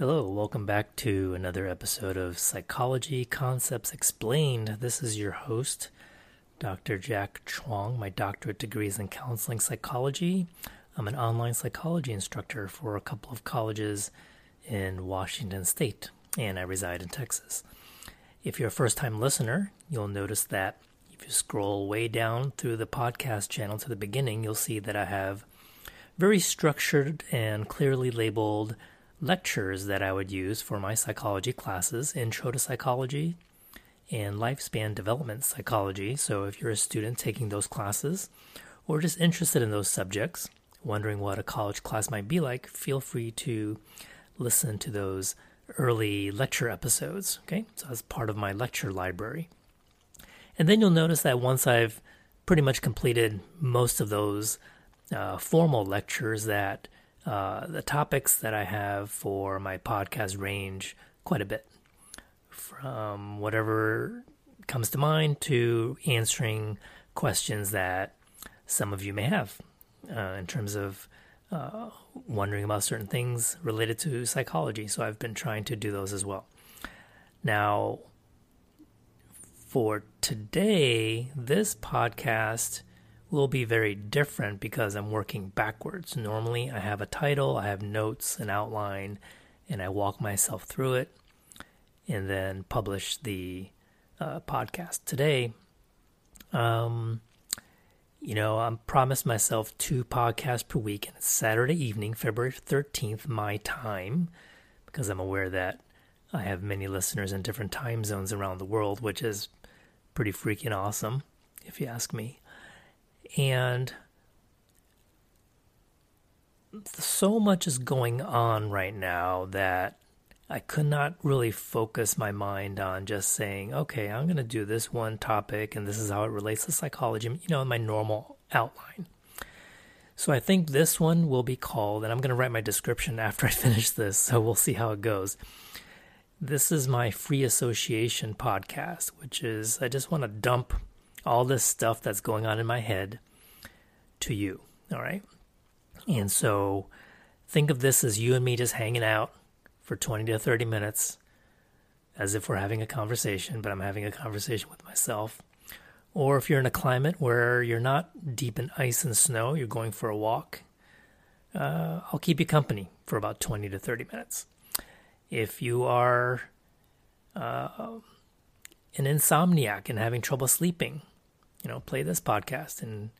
Hello, welcome back to another episode of Psychology Concepts Explained. This is your host, Dr. Jack Chuang. My doctorate degree is in counseling psychology. I'm an online psychology instructor for a couple of colleges in Washington State, and I reside in Texas. If you're a first time listener, you'll notice that if you scroll way down through the podcast channel to the beginning, you'll see that I have very structured and clearly labeled lectures that I would use for my psychology classes Intro to Psychology and Lifespan Development Psychology. So, if you're a student taking those classes or just interested in those subjects, wondering what a college class might be like, feel free to listen to those early lecture episodes. Okay, so that's part of my lecture library. And then you'll notice that once I've pretty much completed most of those uh, formal lectures, that uh, the topics that I have for my podcast range quite a bit from whatever comes to mind to answering questions that some of you may have uh, in terms of uh, wondering about certain things related to psychology. So I've been trying to do those as well. Now, for today, this podcast will be very different because I'm working backwards. Normally, I have a title, I have notes, an outline, and I walk myself through it and then publish the uh, podcast. Today, um, you know, I promised myself two podcasts per week, and it's Saturday evening, February 13th, my time, because I'm aware that I have many listeners in different time zones around the world, which is pretty freaking awesome, if you ask me. And so much is going on right now that I could not really focus my mind on just saying, okay, I'm going to do this one topic and this is how it relates to psychology, you know, my normal outline. So I think this one will be called, and I'm going to write my description after I finish this, so we'll see how it goes. This is my free association podcast, which is I just want to dump all this stuff that's going on in my head to you. All right. And so think of this as you and me just hanging out for 20 to 30 minutes as if we're having a conversation, but I'm having a conversation with myself. Or if you're in a climate where you're not deep in ice and snow, you're going for a walk, uh, I'll keep you company for about 20 to 30 minutes. If you are uh, an insomniac and having trouble sleeping, you know, play this podcast. And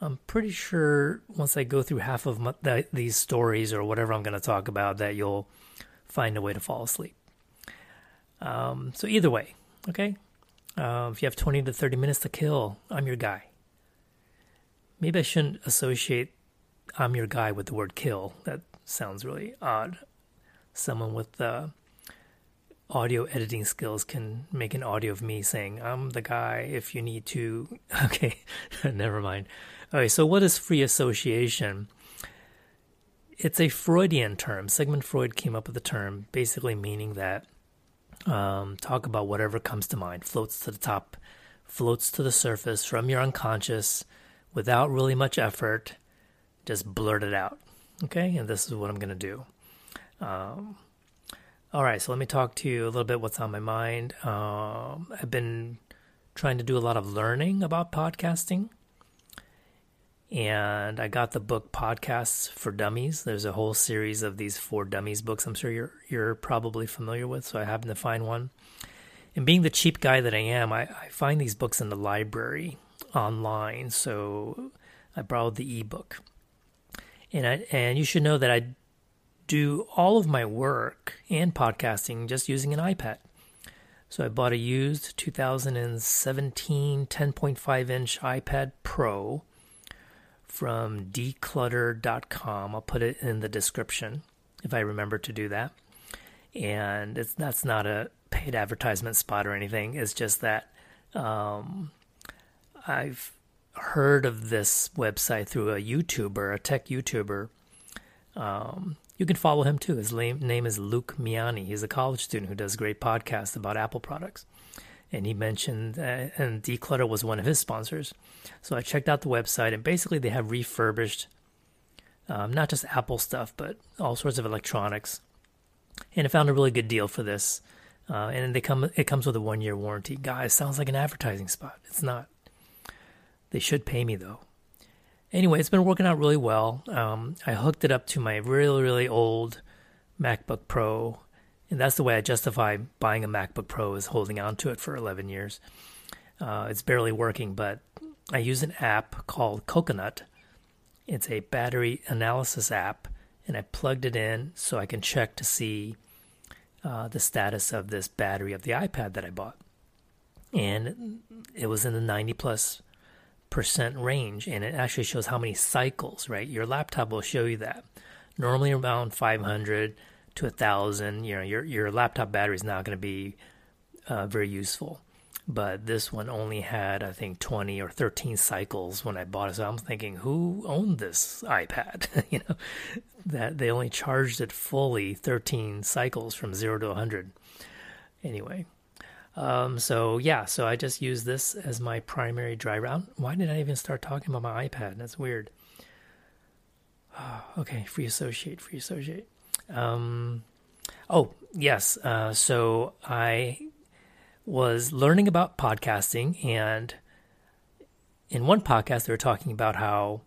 I'm pretty sure once I go through half of my, the, these stories or whatever I'm going to talk about, that you'll find a way to fall asleep. Um, so, either way, okay? Uh, if you have 20 to 30 minutes to kill, I'm your guy. Maybe I shouldn't associate I'm your guy with the word kill. That sounds really odd. Someone with uh, audio editing skills can make an audio of me saying, I'm the guy if you need to. Okay, never mind. Okay, so what is free association? It's a Freudian term. Sigmund Freud came up with the term, basically meaning that um, talk about whatever comes to mind, floats to the top, floats to the surface from your unconscious without really much effort, just blurt it out. Okay, and this is what I'm going to do. Um, all right, so let me talk to you a little bit what's on my mind. Um, I've been trying to do a lot of learning about podcasting. And I got the book Podcasts for Dummies. There's a whole series of these for dummies books I'm sure you're you're probably familiar with, so I happened to find one. And being the cheap guy that I am, I, I find these books in the library online, so I borrowed the ebook. And I and you should know that I do all of my work and podcasting just using an iPad. So I bought a used 2017 10.5 inch iPad Pro from decluttr.com. I'll put it in the description if I remember to do that. And it's that's not a paid advertisement spot or anything. It's just that um, I've heard of this website through a YouTuber, a tech YouTuber. Um, you can follow him too. His name is Luke Miani. He's a college student who does great podcasts about Apple products. And he mentioned, uh, and Decluttr was one of his sponsors. So I checked out the website, and basically they have refurbished um, not just Apple stuff, but all sorts of electronics and I found a really good deal for this. Uh, and they come it comes with a one year warranty. Guys, sounds like an advertising spot. It's not. They should pay me though. Anyway, it's been working out really well. Um, I hooked it up to my really really old MacBook Pro, and that's the way I justify buying a MacBook Pro is holding on to it for 11 years. Uh, it's barely working, but I use an app called Coconut. It's a battery analysis app, and I plugged it in so I can check to see uh, the status of this battery of the iPad that I bought. And it was in the 90 plus percent range, and it actually shows how many cycles, right? Your laptop will show you that. Normally around 500 to 1,000, you know, your, your laptop battery is not going to be uh, very useful but this one only had I think 20 or 13 cycles when I bought it. So I'm thinking, who owned this iPad? you know, that they only charged it fully 13 cycles from zero to 100. Anyway, um, so yeah, so I just use this as my primary driver. Why did I even start talking about my iPad? That's weird. okay, free associate, free associate. Um, oh yes, uh, so I was learning about podcasting and in one podcast they were talking about how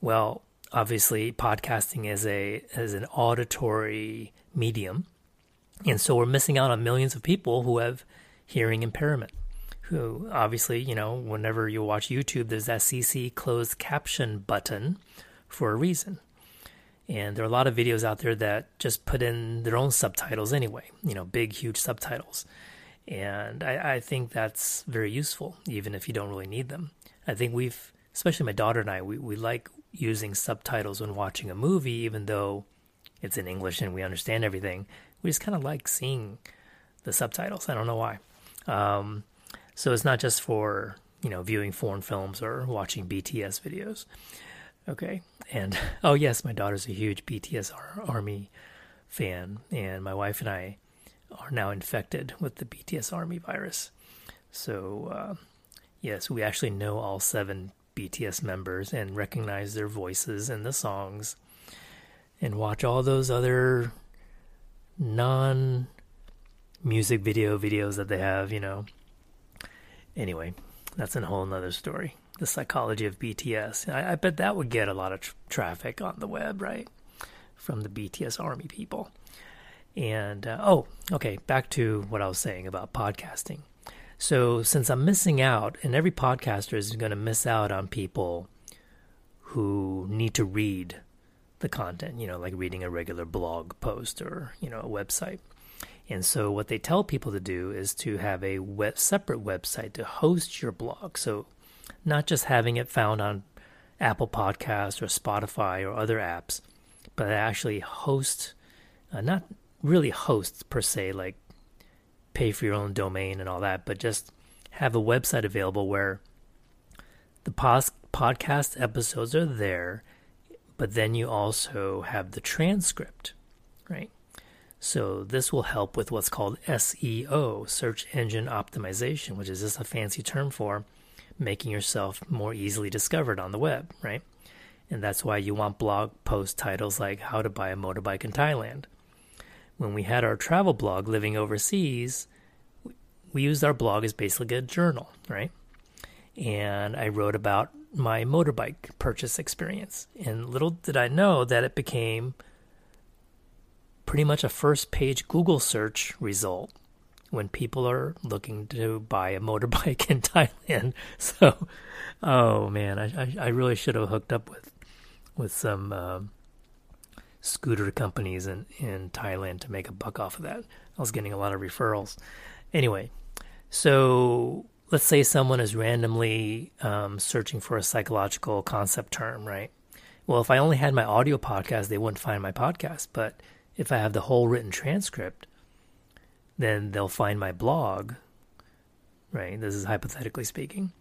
well obviously podcasting is a is an auditory medium and so we're missing out on millions of people who have hearing impairment who obviously you know whenever you watch youtube there's that cc closed caption button for a reason and there are a lot of videos out there that just put in their own subtitles anyway you know big huge subtitles and I, I think that's very useful, even if you don't really need them. I think we've, especially my daughter and I, we, we like using subtitles when watching a movie, even though it's in English and we understand everything. We just kind of like seeing the subtitles. I don't know why. Um, so it's not just for you know viewing foreign films or watching BTS videos. Okay, and oh yes, my daughter's a huge BTS army fan, and my wife and I are now infected with the BTS Army virus. So, uh, yes, we actually know all seven BTS members and recognize their voices and the songs and watch all those other non music video videos that they have, you know. Anyway, that's a whole nother story. The psychology of BTS. I, I bet that would get a lot of tr- traffic on the web, right? From the BTS Army people. And uh, oh, okay, back to what I was saying about podcasting. So, since I'm missing out, and every podcaster is going to miss out on people who need to read the content, you know, like reading a regular blog post or, you know, a website. And so, what they tell people to do is to have a web, separate website to host your blog. So, not just having it found on Apple Podcasts or Spotify or other apps, but actually host, uh, not really host per se, like pay for your own domain and all that, but just have a website available where the pos- podcast episodes are there, but then you also have the transcript, right? So this will help with what's called SEO, search engine optimization, which is just a fancy term for making yourself more easily discovered on the web, right? And that's why you want blog post titles like how to buy a motorbike in Thailand when we had our travel blog living overseas, we used our blog as basically a journal, right? And I wrote about my motorbike purchase experience. And little did I know that it became pretty much a first page Google search result when people are looking to buy a motorbike in Thailand. So, oh man, I, I, really should have hooked up with with some um, scooter companies in, in Thailand to make a buck off of that. I was getting a lot of referrals. Anyway, so let's say someone is randomly um, searching for a psychological concept term, right? Well, if I only had my audio podcast, they wouldn't find my podcast. But if I have the whole written transcript, then they'll find my blog, right? This is hypothetically speaking.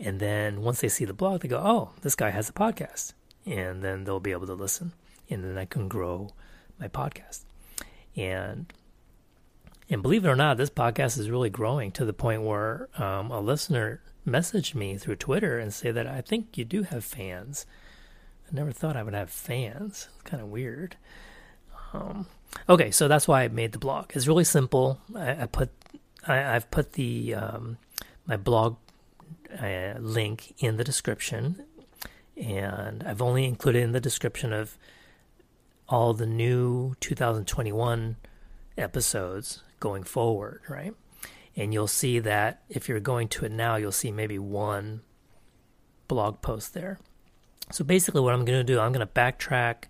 And then once they see the blog, they go, oh, this guy has a podcast. And then they'll be able to listen and then I can grow my podcast. And and believe it or not, this podcast is really growing to the point where um, a listener messaged me through Twitter and say that I think you do have fans. I never thought I would have fans. It's kind of weird. Um, okay, so that's why I made the blog. It's really simple. I, I put I, have put the um, my blog uh, link in the description, and I've only included in the description of all the new 2021 episodes going forward, right? And you'll see that if you're going to it now, you'll see maybe one blog post there. So basically, what I'm going to do, I'm going to backtrack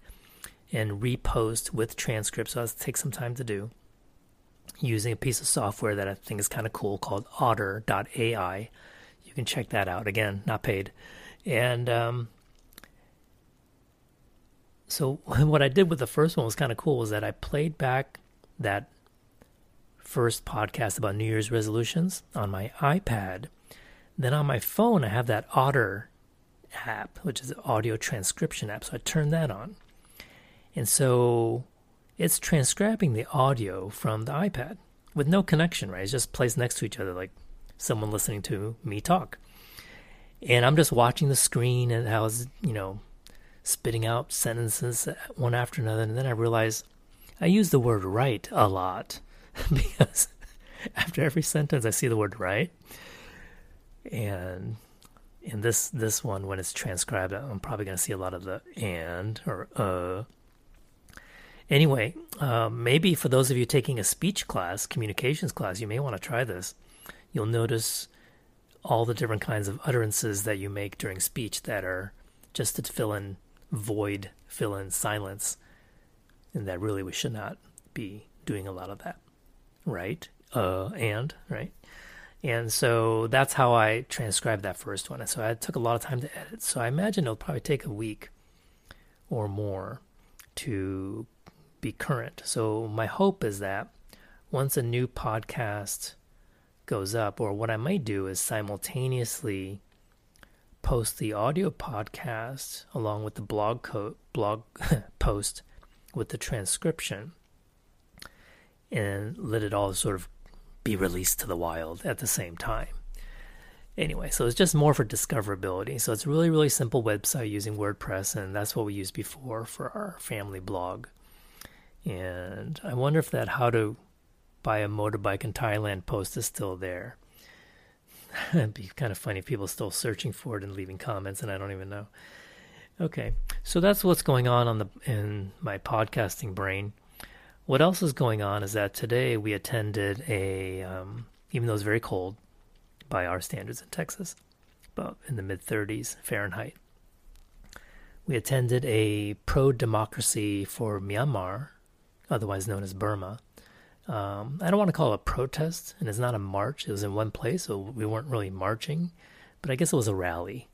and repost with transcripts. So that'll take some time to do using a piece of software that I think is kind of cool called otter.ai. You can check that out. Again, not paid. And um, so what I did with the first one was kind of cool was that I played back that first podcast about New Year's resolutions on my iPad. Then on my phone, I have that Otter app, which is an audio transcription app. So I turned that on. And so it's transcribing the audio from the iPad with no connection, right? It's just placed next to each other like someone listening to me talk. And I'm just watching the screen and how it's, you know, spitting out sentences one after another. And then I realize I use the word right a lot because after every sentence I see the word right. And in this this one when it's transcribed i'm probably going to see a lot of the and or uh anyway uh, maybe for those of you taking a speech class communications class you may want to try this you'll notice all the different kinds of utterances that you make during speech that are just to fill in void fill in silence and that really we should not be doing a lot of that right uh and right and so that's how I transcribed that first one. And so I took a lot of time to edit. So I imagine it'll probably take a week or more to be current. So my hope is that once a new podcast goes up, or what I might do is simultaneously post the audio podcast along with the blog co- blog post with the transcription and let it all sort of be released to the wild at the same time. Anyway, so it's just more for discoverability. So it's really, really simple website using WordPress, and that's what we used before for our family blog. And I wonder if that how to buy a motorbike in Thailand post is still there. It'd be kind of funny if people still searching for it and leaving comments, and I don't even know. Okay, so that's what's going on on the in my podcasting brain. What else is going on is that today we attended a, um, even though it's very cold by our standards in Texas, but in the mid 30s Fahrenheit, we attended a pro democracy for Myanmar, otherwise known as Burma. Um, I don't want to call it a protest, and it's not a march. It was in one place, so we weren't really marching, but I guess it was a rally.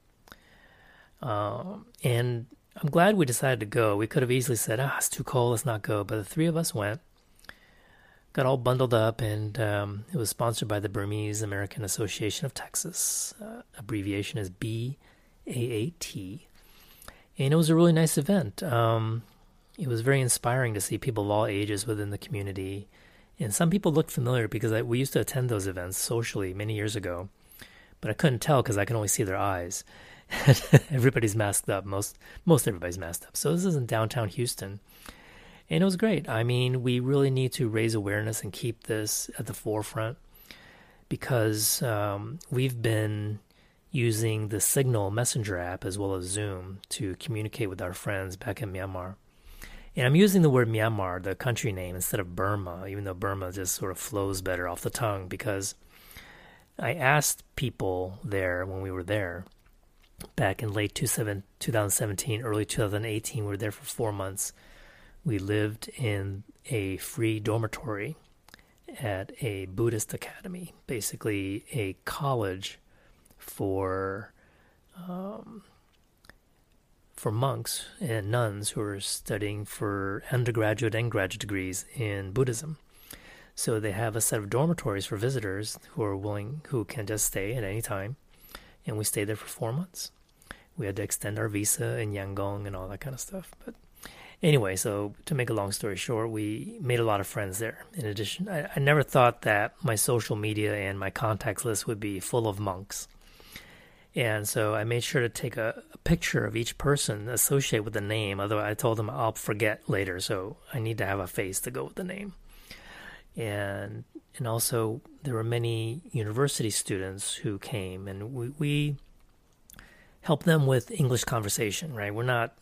Um, and I'm glad we decided to go. We could have easily said, ah, it's too cold, let's not go. But the three of us went, got all bundled up, and um, it was sponsored by the Burmese American Association of Texas. Uh, abbreviation is BAAT. And it was a really nice event. Um, it was very inspiring to see people of all ages within the community. And some people looked familiar because I, we used to attend those events socially many years ago, but I couldn't tell because I can only see their eyes. everybody's masked up. Most most everybody's masked up. So this is in downtown Houston. And it was great. I mean, we really need to raise awareness and keep this at the forefront because um, we've been using the Signal Messenger app as well as Zoom to communicate with our friends back in Myanmar. And I'm using the word Myanmar, the country name, instead of Burma, even though Burma just sort of flows better off the tongue because I asked people there when we were there back in late 2017, early 2018. We were there for four months. We lived in a free dormitory at a Buddhist academy, basically a college for um, for monks and nuns who are studying for undergraduate and graduate degrees in Buddhism. So they have a set of dormitories for visitors who are willing, who can just stay at any time and we stayed there for four months. We had to extend our visa in Yangon and all that kind of stuff. But anyway, so to make a long story short, we made a lot of friends there. In addition, I, I never thought that my social media and my contacts list would be full of monks. And so I made sure to take a, a picture of each person associated with the name. Otherwise, I told them I'll forget later, so I need to have a face to go with the name. And and also there were many university students who came, and we, we help them with English conversation. Right, we're not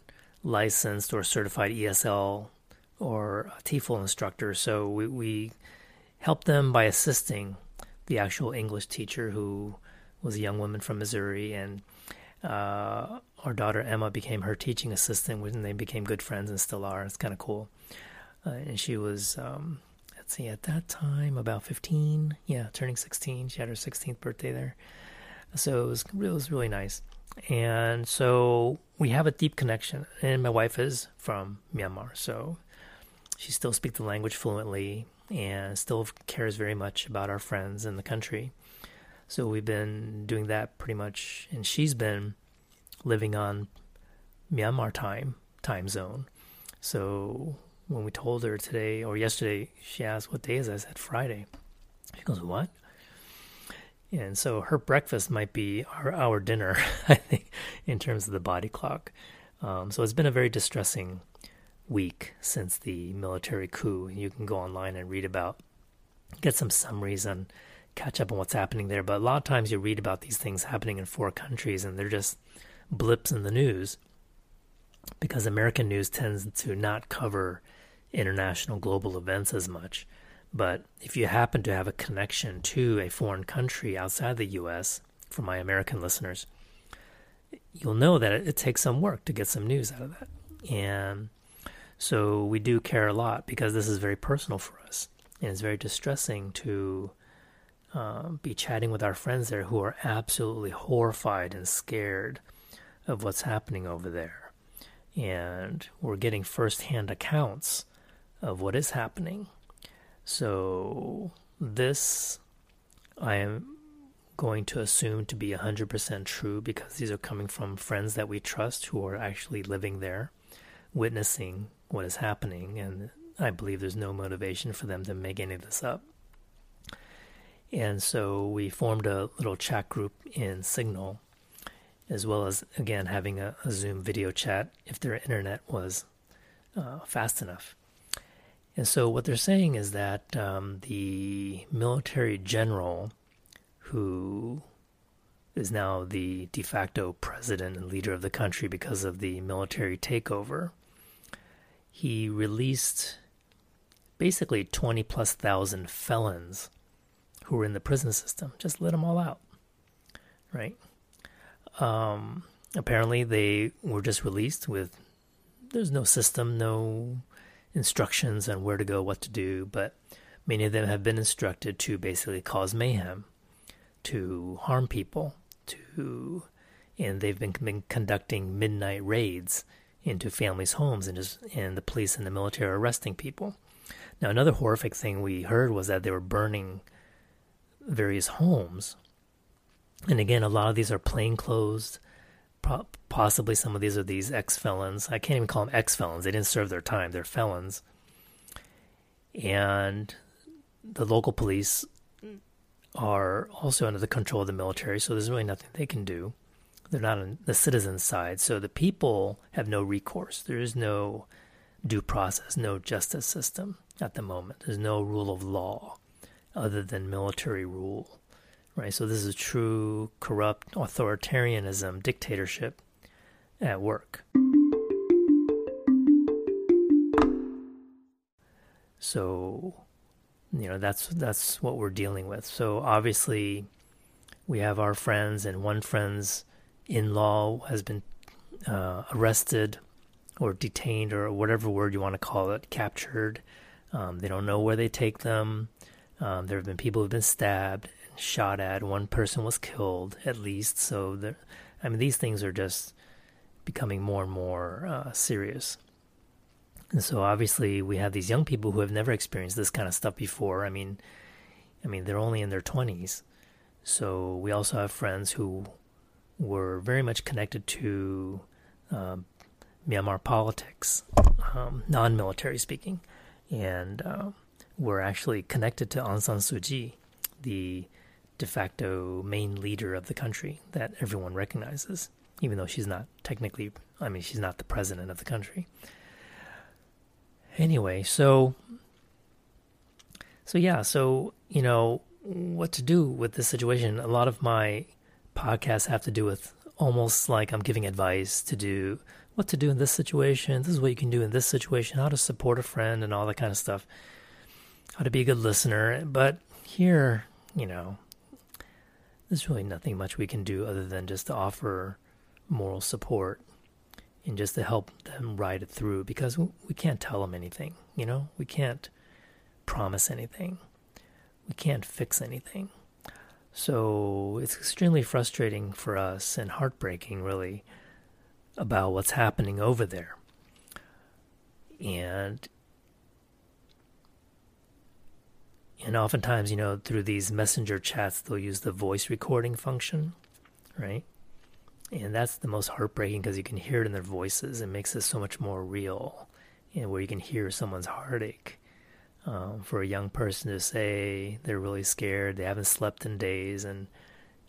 licensed or certified ESL or TEFL instructor, so we, we help them by assisting the actual English teacher who was a young woman from Missouri, and uh, our daughter Emma became her teaching assistant, and they became good friends and still are. It's kind of cool. Uh, and she was, um, let's see, at that time about 15, yeah, turning 16. She had her 16th birthday there, so it was it was really nice. And so we have a deep connection, and my wife is from Myanmar, so she still speaks the language fluently and still cares very much about our friends in the country. So we've been doing that pretty much, and she's been living on Myanmar time time zone. So when we told her today or yesterday, she asked what day is it? I said Friday. She goes, "What?" And so her breakfast might be our, our dinner, I think, in terms of the body clock. Um, so it's been a very distressing week since the military coup. You can go online and read about, get some summaries on catch up on what's happening there. But a lot of times you read about these things happening in four countries and they're just blips in the news because American news tends to not cover international global events as much. But if you happen to have a connection to a foreign country outside the US, for my American listeners, you'll know that it, it takes some work to get some news out of that. And so we do care a lot because this is very personal for us. And it's very distressing to uh, be chatting with our friends there who are absolutely horrified and scared of what's happening over there. And we're getting firsthand accounts of what is happening. So, this I am going to assume to be 100% true because these are coming from friends that we trust who are actually living there, witnessing what is happening. And I believe there's no motivation for them to make any of this up. And so we formed a little chat group in Signal, as well as, again, having a, a Zoom video chat if their internet was uh, fast enough. And so what they're saying is that um, the military general who is now the de facto president and leader of the country because of the military takeover, he released basically 20 plus thousand felons who were in the prison system. Just let them all out, right? Um, apparently, they were just released with there's no system, no instructions on where to go, what to do, but many of them have been instructed to basically cause mayhem, to harm people, to and they've been, been conducting midnight raids into families' homes and just and the police and the military are arresting people. Now another horrific thing we heard was that they were burning various homes. And again, a lot of these are plainclothes. Possibly some of these are these ex felons. I can't even call them ex felons. They didn't serve their time. They're felons. And the local police are also under the control of the military, so there's really nothing they can do. They're not on the citizen side, so the people have no recourse. There is no due process, no justice system at the moment. There's no rule of law other than military rule, right? So this is true corrupt authoritarianism, dictatorship at work. So, you know, that's that's what we're dealing with. So obviously, we have our friends, and one friend's in-law has been uh, arrested or detained or whatever word you want to call it, captured. Um, they don't know where they take them. Um, there have been people who've been stabbed and shot at. One person was killed, at least. So, I mean, these things are just becoming more and more uh, serious. And so, obviously, we have these young people who have never experienced this kind of stuff before. I mean, I mean, they're only in their twenties. So, we also have friends who were very much connected to uh, Myanmar politics, um, non-military speaking, and. Uh, were actually connected to Aung San Suu Kyi, the de facto main leader of the country that everyone recognizes, even though she's not technically, I mean, she's not the president of the country. Anyway, so, so yeah, so, you know, what to do with this situation. A lot of my podcasts have to do with almost like I'm giving advice to do what to do in this situation. This is what you can do in this situation, how to support a friend, and all that kind of stuff. How to be a good listener. But here, you know, there's really nothing much we can do other than just to offer moral support and just to help them ride it through because we can't tell them anything, you know? We can't promise anything. We can't fix anything. So it's extremely frustrating for us and heartbreaking, really, about what's happening over there. And and oftentimes, you know, through these messenger chats, they'll use the voice recording function, right? And that's the most heartbreaking because you can hear it in their voices. It makes it so much more real, and where you can hear someone's heartache. Um, for a young person to say they're really scared, they haven't slept in days, and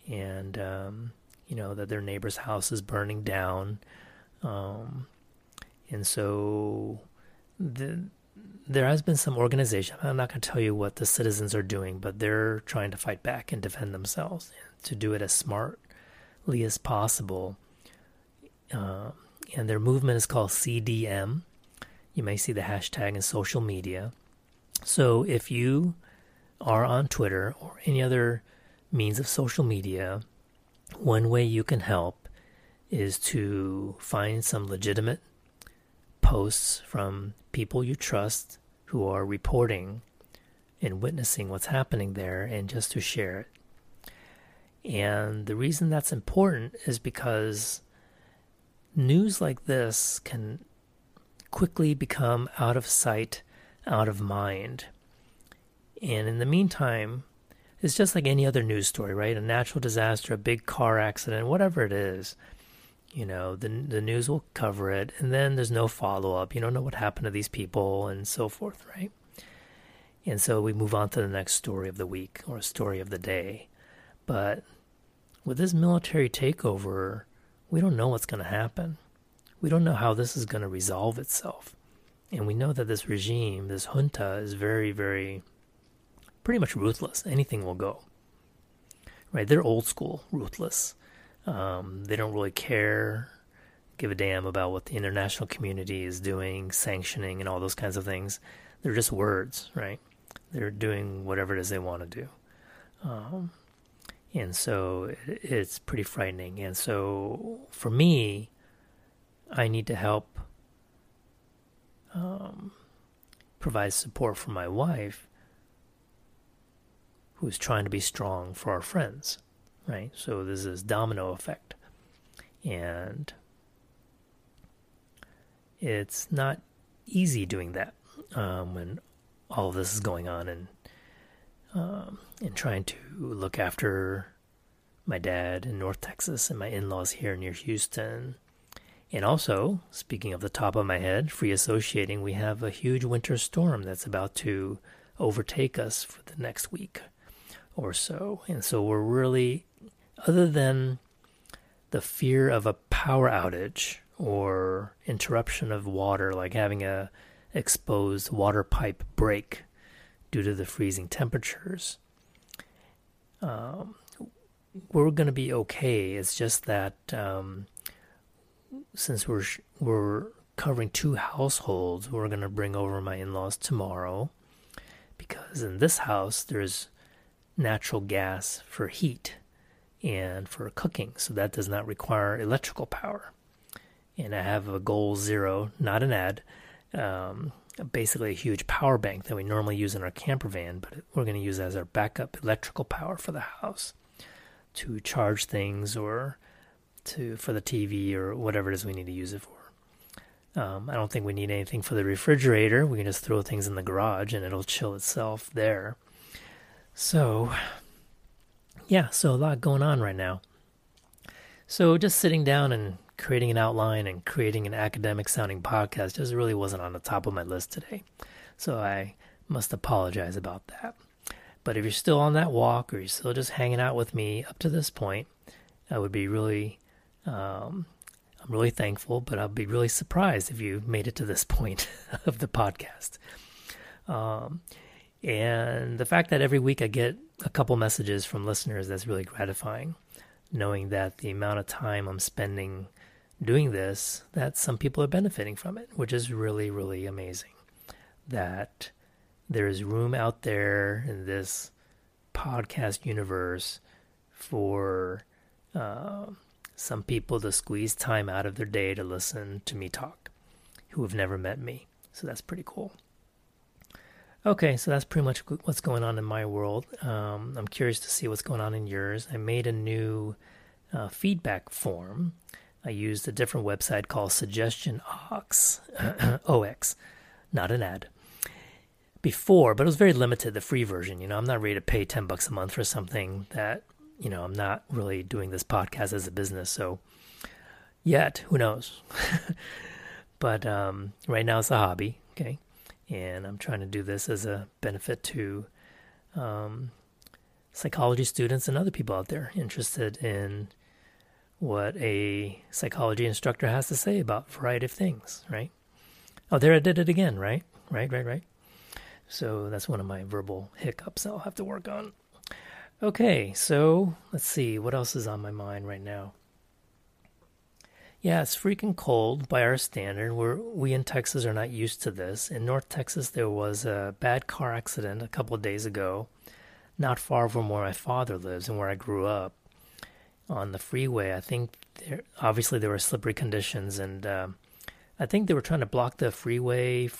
and um, you know that their neighbor's house is burning down, um, and so the, there has been some organization. I'm not going to tell you what the citizens are doing, but they're trying to fight back and defend themselves to do it as smartly as possible. Uh, and their movement is called CDM. You may see the hashtag in social media. So if you are on Twitter or any other means of social media, one way you can help is to find some legitimate posts from people you trust who are reporting and witnessing what's happening there and just to share it. And the reason that's important is because news like this can quickly become out of sight out of mind. And in the meantime, it's just like any other news story, right? A natural disaster, a big car accident, whatever it is. You know, the the news will cover it, and then there's no follow up. You don't know what happened to these people, and so forth, right? And so we move on to the next story of the week or story of the day. But with this military takeover, we don't know what's going to happen. We don't know how this is going to resolve itself. And we know that this regime, this junta, is very, very, pretty much ruthless. Anything will go. Right? They're old school, ruthless. Um, they don't really care, give a damn about what the international community is doing, sanctioning, and all those kinds of things. They're just words, right? They're doing whatever it is they want to do. Um, and so it, it's pretty frightening. And so for me, I need to help um, provide support for my wife who's trying to be strong for our friends, right? So this is domino effect. And it's not easy doing that um, when all of this is going on and um, and trying to look after my dad in North Texas and my in-laws here near Houston and also, speaking of the top of my head, free associating, we have a huge winter storm that's about to overtake us for the next week or so. And so we're really, other than the fear of a power outage or interruption of water, like having a exposed water pipe break due to the freezing temperatures, um, we're going to be okay. It's just that um, since we're we're covering two households, we're gonna bring over my in-laws tomorrow, because in this house there's natural gas for heat and for cooking, so that does not require electrical power. And I have a Goal Zero, not an ad, um, basically a huge power bank that we normally use in our camper van, but we're going to use as our backup electrical power for the house to charge things or to for the TV or whatever it is we need to use it for. Um, I don't think we need anything for the refrigerator. We can just throw things in the garage and it'll chill itself there. So, yeah, so a lot going on right now. So just sitting down and creating an outline and creating an academic sounding podcast just really wasn't on the top of my list today. So I must apologize about that. But if you're still on that walk or you're still just hanging out with me up to this point, I would be really, um, I'm really thankful, but I'd be really surprised if you made it to this point of the podcast. Um, and the fact that every week I get a couple messages from listeners, that's really gratifying. Knowing that the amount of time I'm spending doing this, that some people are benefiting from it, which is really, really amazing. That there is room out there in this podcast universe for uh, some people to squeeze time out of their day to listen to me talk who have never met me. So that's pretty cool. Okay, so that's pretty much what's going on in my world. Um, I'm curious to see what's going on in yours. I made a new uh, feedback form. I used a different website called Suggestion Ox, OX, not an ad before, but it was very limited, the free version. You know, I'm not ready to pay 10 bucks a month for something that, you know, I'm not really doing this podcast as a business. So, yet, who knows? but um, right now it's a hobby, okay? And I'm trying to do this as a benefit to um, psychology students and other people out there interested in what a psychology instructor has to say about a variety of things, right? Oh, there I did it again, right? Right, right, right. So that's one of my verbal hiccups I'll have to work on. Okay, so let's see what else is on my mind right now. Yeah, it's freaking cold by our standard. We're, we in Texas are not used to this. In North Texas, there was a bad car accident a couple of days ago, not far from where my father lives and where I grew up. On the freeway, I think there, obviously there were slippery conditions, and uh, I think they were trying to block the freeway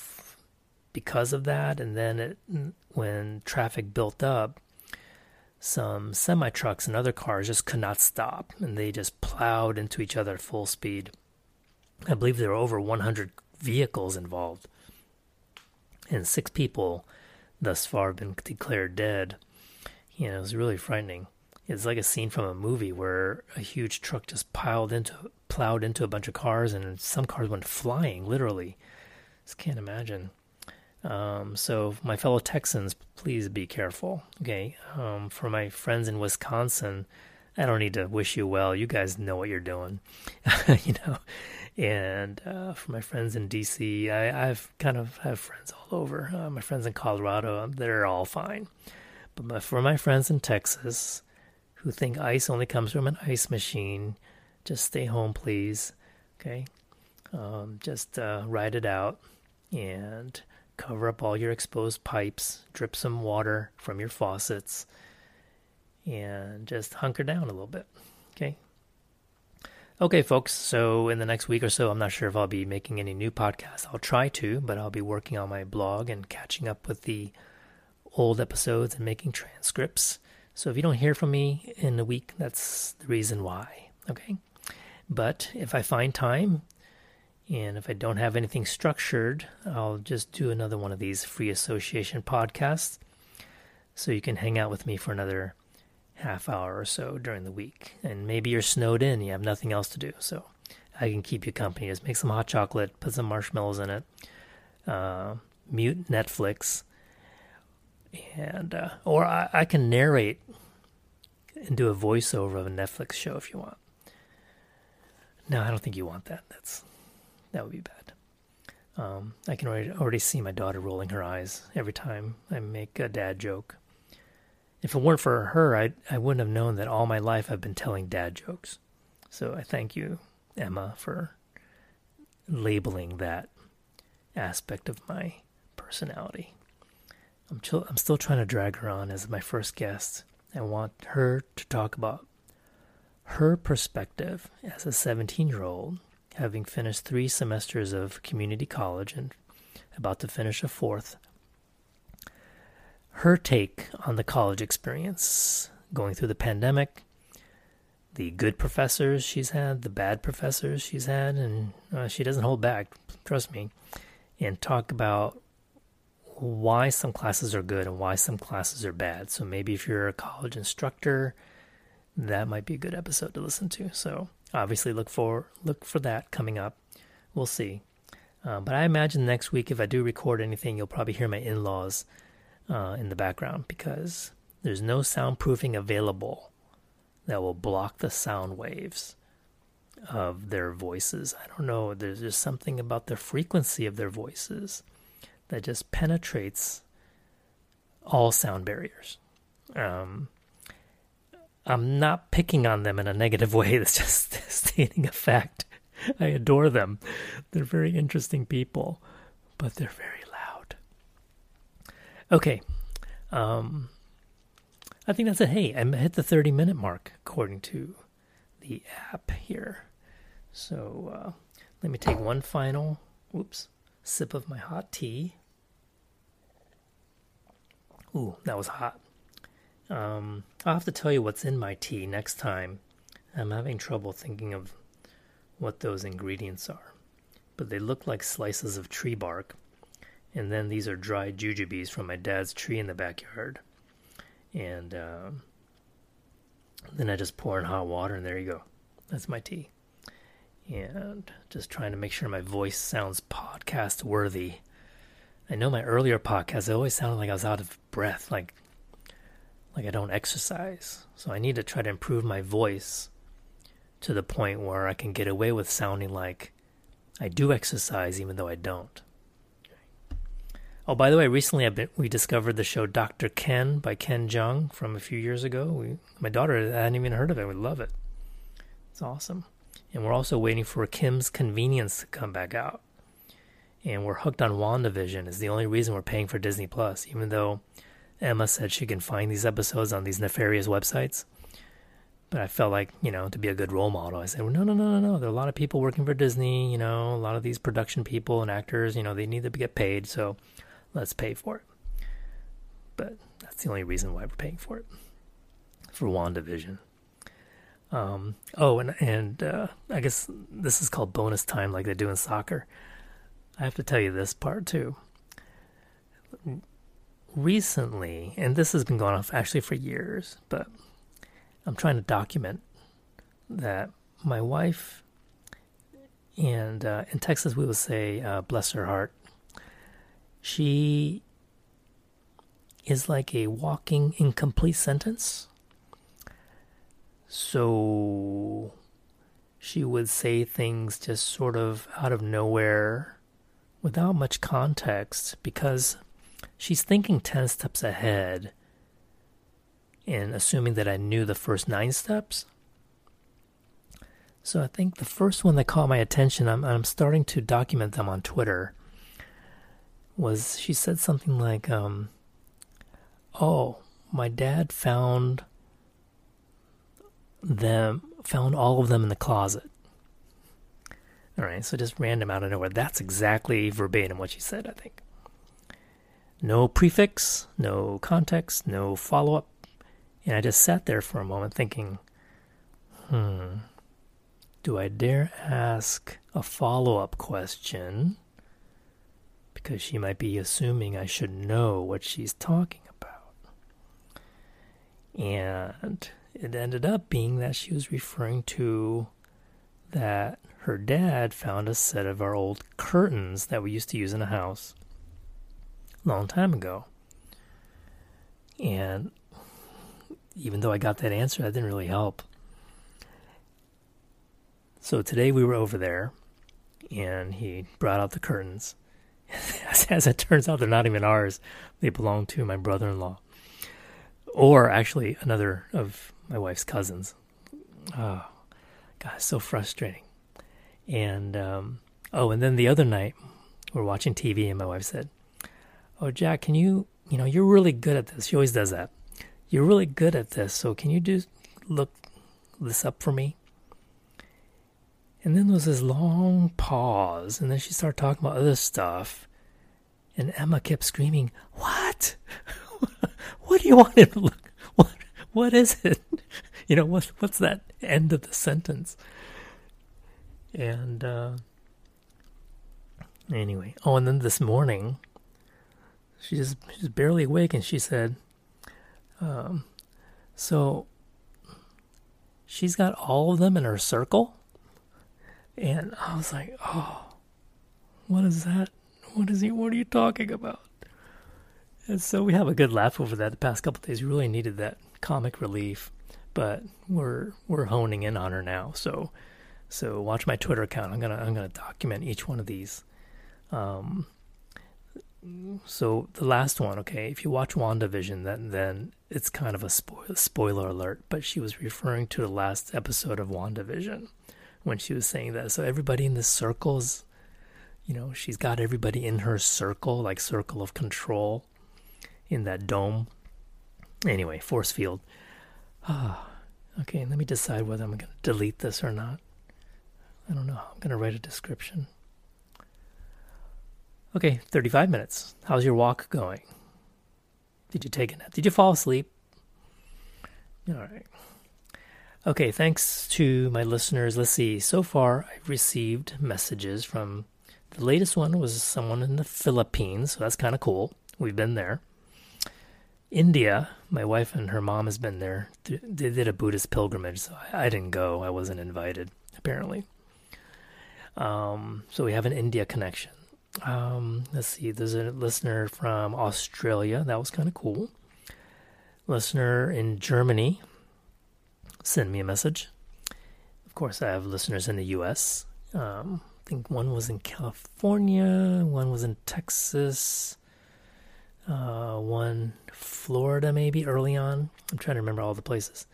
because of that. And then it, when traffic built up, some semi trucks and other cars just could not stop, and they just plowed into each other at full speed. I believe there were over 100 vehicles involved, and six people thus far have been declared dead. You know, it was really frightening. It's like a scene from a movie where a huge truck just piled into, plowed into a bunch of cars, and some cars went flying, literally. Just can't imagine. Um, so, my fellow Texans, please be careful. Okay. Um, for my friends in Wisconsin, I don't need to wish you well. You guys know what you're doing, you know. And uh, for my friends in DC, I, I've kind of have friends all over. Uh, my friends in Colorado, um, they're all fine. But my, for my friends in Texas, who think ice only comes from an ice machine, just stay home, please. Okay. Um, just uh, ride it out and cover up all your exposed pipes, drip some water from your faucets, and just hunker down a little bit. Okay. Okay, folks. So, in the next week or so, I'm not sure if I'll be making any new podcasts. I'll try to, but I'll be working on my blog and catching up with the old episodes and making transcripts. So, if you don't hear from me in a week, that's the reason why. Okay. But if I find time, and if I don't have anything structured, I'll just do another one of these free association podcasts. So you can hang out with me for another half hour or so during the week. And maybe you're snowed in, you have nothing else to do. So I can keep you company. Just make some hot chocolate, put some marshmallows in it, uh, mute Netflix, and uh, or I, I can narrate and do a voiceover of a Netflix show if you want. No, I don't think you want that. That's that would be bad. Um, I can already, already see my daughter rolling her eyes every time I make a dad joke. If it weren't for her, I I wouldn't have known that all my life I've been telling dad jokes. So I thank you, Emma, for labeling that aspect of my personality. I'm chill, I'm still trying to drag her on as my first guest. I want her to talk about her perspective as a 17 year old having finished three semesters of community college and about to finish a fourth. Her take on the college experience, going through the pandemic, the good professors she's had, the bad professors she's had, and uh, she doesn't hold back, trust me, and talk about why some classes are good and why some classes are bad. So maybe if you're a college instructor, that might be a good episode to listen to. So obviously look for look for that coming up. We'll see. Uh, but I imagine next week, if I do record anything, you'll probably hear my in-laws uh, in the background because There's no soundproofing available that will block the sound waves of their voices. I don't know. There's just something about the frequency of their voices that just penetrates all sound barriers. Um, I'm not picking on them in a negative way. It's just stating a fact. I adore them. They're very interesting people, but they're very loud. Okay. Um, I think that's it. Hey, I hit the 30 minute mark according to the app here. So uh, let me take one final, whoops, sip of my hot tea. Ooh, that was hot. Um, I'll have to tell you what's in my tea next time. I'm having trouble thinking of what those ingredients are. But they look like slices of tree bark. And then these are dried jujubes from my dad's tree in the backyard. And uh, then I just pour in hot water, and there you go. That's my tea. And just trying to make sure my voice sounds podcast worthy. I know my earlier podcasts, it always sounded like I was out of breath, like like I don't exercise. So I need to try to improve my voice to the point where I can get away with sounding like I do exercise even though I don't. Oh, by the way, recently been, we discovered the show Dr. Ken by Ken Jeong from a few years ago. We, my daughter hadn't even heard of it. We love it. It's awesome. And we're also waiting for Kim's Convenience to come back out. And we're hooked on WandaVision. Is the only reason we're paying for Disney Plus, even though Emma said she can find these episodes on these nefarious websites. But I felt like, you know, to be a good role model, I said, well, no, no, no, no, no. There are a lot of people working for Disney, you know, a lot of these production people and actors, you know, they need to get paid, so let's pay for it. But that's the only reason why we're paying for it. For WandaVision. Um, oh, and and uh, I guess this is called bonus time, like they do in soccer. I have to tell you this part too recently, and this has been going on actually for years, but I'm trying to document that my wife, and uh, in Texas we would say, uh, bless her heart, she is like a walking incomplete sentence. So she would say things just sort of out of nowhere without much context because she's thinking 10 steps ahead and assuming that I knew the first nine steps. So I think the first one that caught my attention, I'm, I'm starting to document them on Twitter, was she said something like, um, Oh, my dad found them, found all of them in the closet. All right, so just random out of nowhere. That's exactly verbatim what she said, I think. No prefix, no context, no follow up. And I just sat there for a moment thinking, hmm, do I dare ask a follow up question? Because she might be assuming I should know what she's talking about. And it ended up being that she was referring to that her dad found a set of our old curtains that we used to use in the house long time ago. And even though I got that answer, that didn't really help. So today we were over there, and he brought out the curtains. As it turns out, they're not even ours, they belong to my brother in law. Or actually, another of my wife's cousins. Oh, God, so frustrating. And, um, oh, and then the other night, we're watching TV, and my wife said, oh, Jack, can you, you know, you're really good at this. She always does that. You're really good at this. So can you just look this up for me? And then there was this long pause, and then she started talking about other stuff. And Emma kept screaming, What? what do you want him to look? What, what is it? You know, what, what's that end of the sentence? And, uh, anyway. Oh, and then this morning, she's she's barely awake, and she said, um, "So she's got all of them in her circle." And I was like, "Oh, what is that? What is he? What are you talking about?" And so we have a good laugh over that the past couple days. We really needed that comic relief, but we're we're honing in on her now. So so watch my Twitter account. I'm gonna I'm gonna document each one of these. Um, so the last one, okay, if you watch WandaVision, then then it's kind of a spoil, spoiler alert, but she was referring to the last episode of WandaVision when she was saying that. So everybody in the circles, you know, she's got everybody in her circle, like circle of control in that dome. Anyway, force field. Ah, okay, let me decide whether I'm going to delete this or not. I don't know. I'm going to write a description. Okay, 35 minutes. How's your walk going? Did you take a nap? Did you fall asleep? All right. Okay, thanks to my listeners. Let's see. So far, I've received messages from the latest one was someone in the Philippines, so that's kind of cool. We've been there. India, my wife and her mom has been there. They did a Buddhist pilgrimage, so I didn't go. I wasn't invited, apparently. Um, so we have an India connection. Um, let's see, there's a listener from Australia. That was kind of cool. Listener in Germany sent me a message. Of course, I have listeners in the U.S. Um, I think one was in California, one was in Texas, uh, one Florida, maybe early on. I'm trying to remember all the places.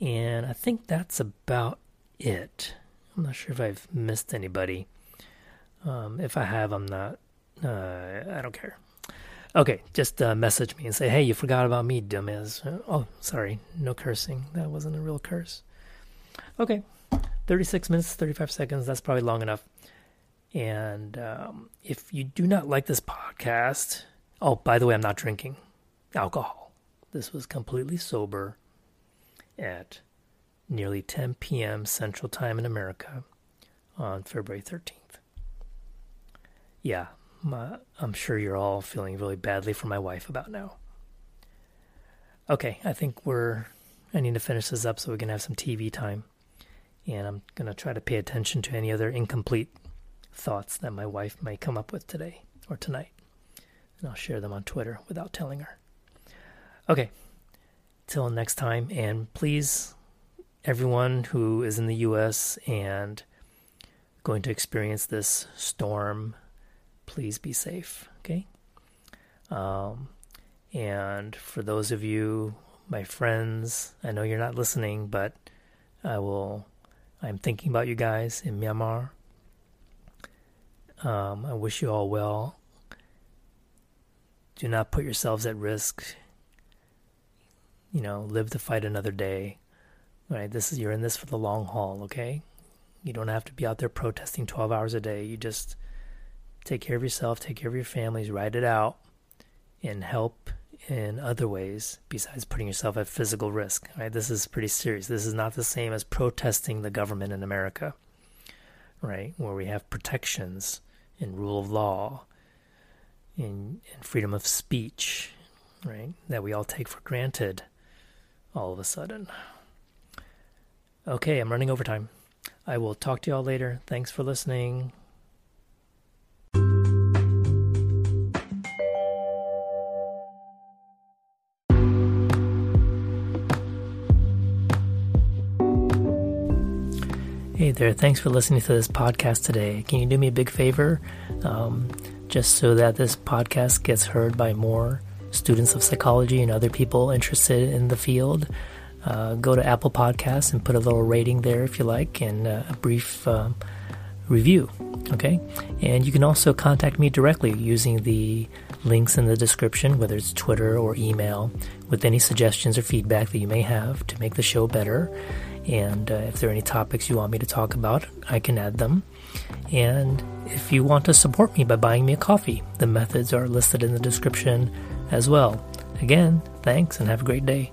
And I think that's about it. I'm not sure if I've missed anybody. Um, if I have, I'm not. Uh, I don't care. Okay, just uh, message me and say, "Hey, you forgot about me, dumbass." Uh, oh, sorry, no cursing. That wasn't a real curse. Okay, 36 minutes, 35 seconds. That's probably long enough. And um, if you do not like this podcast, oh, by the way, I'm not drinking alcohol. This was completely sober at nearly 10 p.m. Central Time in America on February 13th yeah, I'm sure you're all feeling really badly for my wife about now. Okay, I think we're. I need to finish this up so we can have some TV time. And I'm going to try to pay attention to any other incomplete thoughts that my wife may come up with today or tonight. And I'll share them on Twitter without telling her. Okay, till next time. And please, everyone who is in the U.S. and going to experience this storm please be safe. Okay. Um, and for those of you, my friends, I know you're not listening, but I will. I'm thinking about you guys in Myanmar. Um, I wish you all well. Do not put yourselves at risk. You know, live to fight another day. Right? This is you're in this for the long haul. Okay. You don't have to be out there protesting 12 hours a day. You just take care of yourself, take care of your families, write it out, and help in other ways besides putting yourself at physical risk. Right? This is pretty serious. This is not the same as protesting the government in America, right? Where we have protections in rule of law, in, in freedom of speech, right? That we all take for granted all of a sudden. Okay, I'm running over time. I will talk to y'all later. Thanks for listening. There, thanks for listening to this podcast today. Can you do me a big favor? Um, just so that this podcast gets heard by more students of psychology and other people interested in the field, uh, go to Apple Podcasts and put a little rating there if you like and uh, a brief um, review. Okay? And you can also contact me directly using the links in the description, whether it's Twitter or email, with any suggestions or feedback that you may have to make the show better. And uh, if there are any topics you want me to talk about, I can add them. And if you want to support me by buying me a coffee, the methods are listed in the description as well. Again, thanks and have a great day.